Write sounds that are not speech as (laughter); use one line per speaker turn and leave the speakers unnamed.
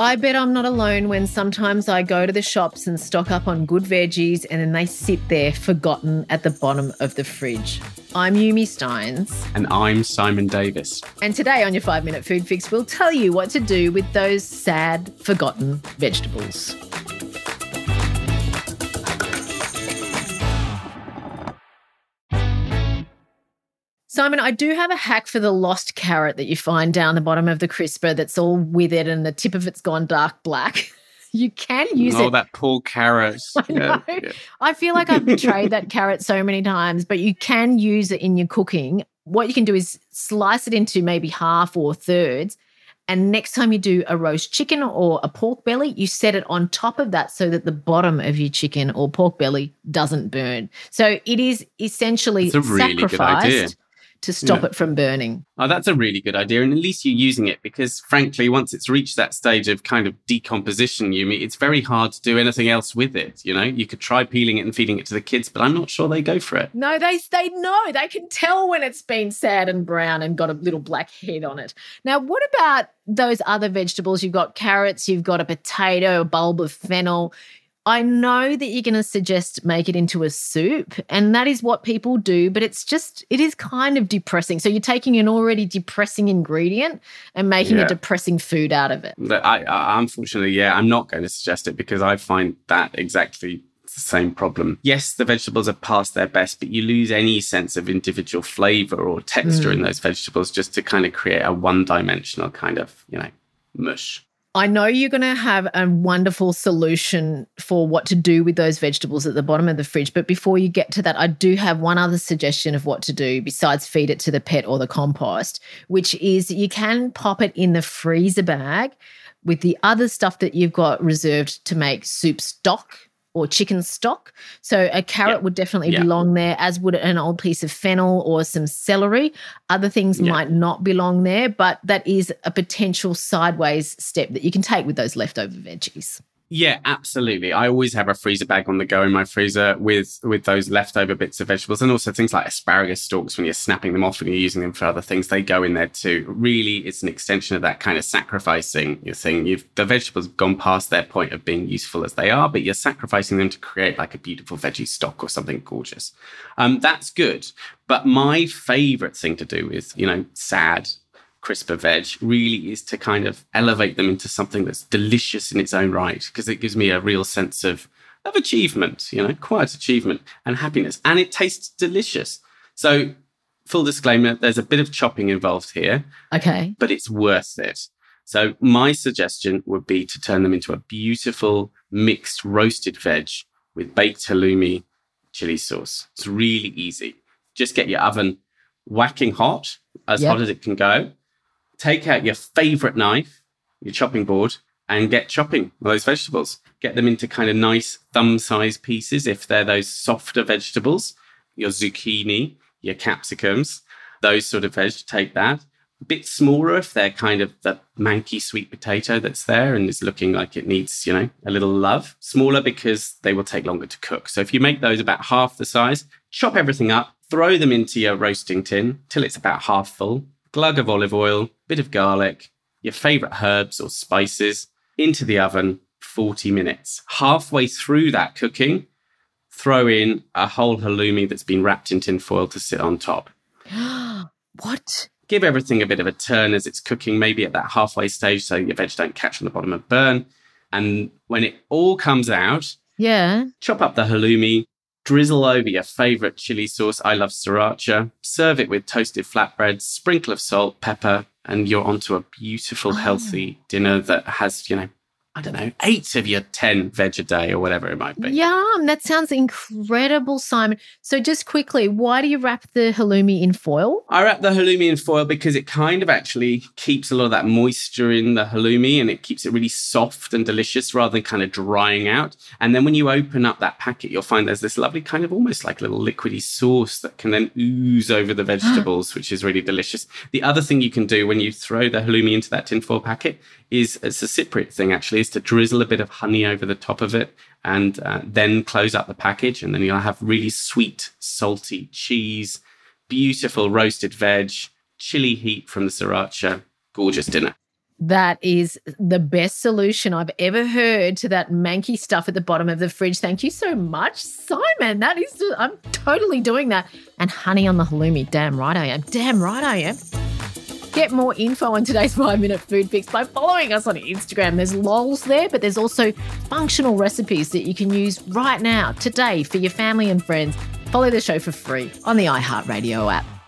I bet I'm not alone when sometimes I go to the shops and stock up on good veggies and then they sit there forgotten at the bottom of the fridge. I'm Yumi Stynes.
And I'm Simon Davis.
And today on your five minute food fix, we'll tell you what to do with those sad, forgotten vegetables. Simon, I do have a hack for the lost carrot that you find down the bottom of the crisper that's all withered and the tip of it's gone dark black. (laughs) You can use
oh,
it.
that poor carrot. (laughs)
I know.
Yeah,
I feel like I've betrayed that carrot so many times, but you can use it in your cooking. What you can do is slice it into maybe half or thirds. And next time you do a roast chicken or a pork belly, you set it on top of that so that the bottom of your chicken or pork belly doesn't burn. So it is essentially
That's a really good idea.
sacrificed to stop
Yeah.
it from burning.
Oh, that's a really good idea. And at least you're using it because, frankly, once it's reached that stage of kind of decomposition, Yumi, it's very hard to do anything else with it. You know, you could try peeling it and feeding it to the kids, but I'm not sure they go for it.
No, they they know. They can tell when it's been sad and brown and got a little black head on it. Now, what about those other vegetables? You've got carrots, you've got a potato, a bulb of fennel. I know that you're going to suggest make it into a soup, and that is what people do, but it's just, it is kind of depressing. So you're taking an already depressing ingredient and making
Yeah.
a depressing food out of it.
I, I, unfortunately, yeah, I'm not going to suggest it because I find that exactly the same problem. Yes, the vegetables are past their best, but you lose any sense of individual flavor or texture in mm. those vegetables just to kind of create a one dimensional kind of, you know, mush.
I know you're going to have a wonderful solution for what to do with those vegetables at the bottom of the fridge. But before you get to that, I do have one other suggestion of what to do besides feed it to the pet or the compost, which is you can pop it in the freezer bag with the other stuff that you've got reserved to make soup stock or chicken stock. So a carrot
Yeah.
would definitely
Yeah.
belong there, as would an old piece of fennel or some celery. Other things
Yeah.
might not belong there, but that is a potential sideways step that you can take with those leftover veggies.
Yeah, absolutely. I always have a freezer bag on the go in my freezer with with those leftover bits of vegetables and also things like asparagus stalks when you're snapping them off and you're using them for other things. They go in there too. Really, it's an extension of that kind of sacrificing your thing. You've the vegetables have gone past their point of being useful as they are, but you're sacrificing them to create like a beautiful veggie stock or something gorgeous. Um, that's good. But my favorite thing to do is, you know, sad crisper veg really is to kind of elevate them into something that's delicious in its own right because it gives me a real sense of of achievement you know quiet achievement and happiness and it tastes delicious so full disclaimer there's a bit of chopping involved here
Okay.
but it's worth it so my suggestion would be to turn them into a beautiful mixed roasted veg with baked halloumi chili sauce it's really easy just get your oven whacking hot as
Yep.
hot as it can go take out your favorite knife, your chopping board, and get chopping those vegetables. Get them into kind of nice thumb sized pieces if they're those softer vegetables, your zucchini, your capsicums, those sort of veg. Take that. A bit smaller if they're kind of the manky sweet potato that's there and is looking like it needs, you know, a little love. Smaller because they will take longer to cook. So if you make those about half the size, chop everything up, throw them into your roasting tin till it's about half full glug of olive oil, bit of garlic, your favorite herbs or spices into the oven 40 minutes. Halfway through that cooking, throw in a whole halloumi that's been wrapped in tin foil to sit on top. (gasps)
what?
Give everything a bit of a turn as it's cooking, maybe at that halfway stage so your veg don't catch on the bottom and burn. And when it all comes out,
Yeah.
chop up the halloumi, drizzle over your favorite chili sauce. I love sriracha. Serve it with toasted flatbreads, sprinkle of salt, pepper, and you're onto a beautiful,
Oh.
healthy dinner that has, you know, I don't know, eight of your 10 veg a day or whatever it might be.
Yum. That sounds incredible, Simon. So, just quickly, why do you wrap the halloumi in foil?
I wrap the halloumi in foil because it kind of actually keeps a lot of that moisture in the halloumi and it keeps it really soft and delicious rather than kind of drying out. And then when you open up that packet, you'll find there's this lovely kind of almost like little liquidy sauce that can then ooze over the (gasps) vegetables, which is really delicious. The other thing you can do when you throw the halloumi into that tinfoil packet is it's a Cypriot thing actually, is to drizzle a bit of honey over the top of it and uh, then close up the package. And then you'll have really sweet, salty cheese, beautiful roasted veg, chili heat from the sriracha. Gorgeous dinner.
That is the best solution I've ever heard to that manky stuff at the bottom of the fridge. Thank you so much, Simon. That is, I'm totally doing that. And honey on the halloumi. Damn right I am. Damn right I am. Get more info on today's five minute food fix by following us on Instagram. There's lols there, but there's also functional recipes that you can use right now, today, for your family and friends. Follow the show for free on the iHeartRadio app.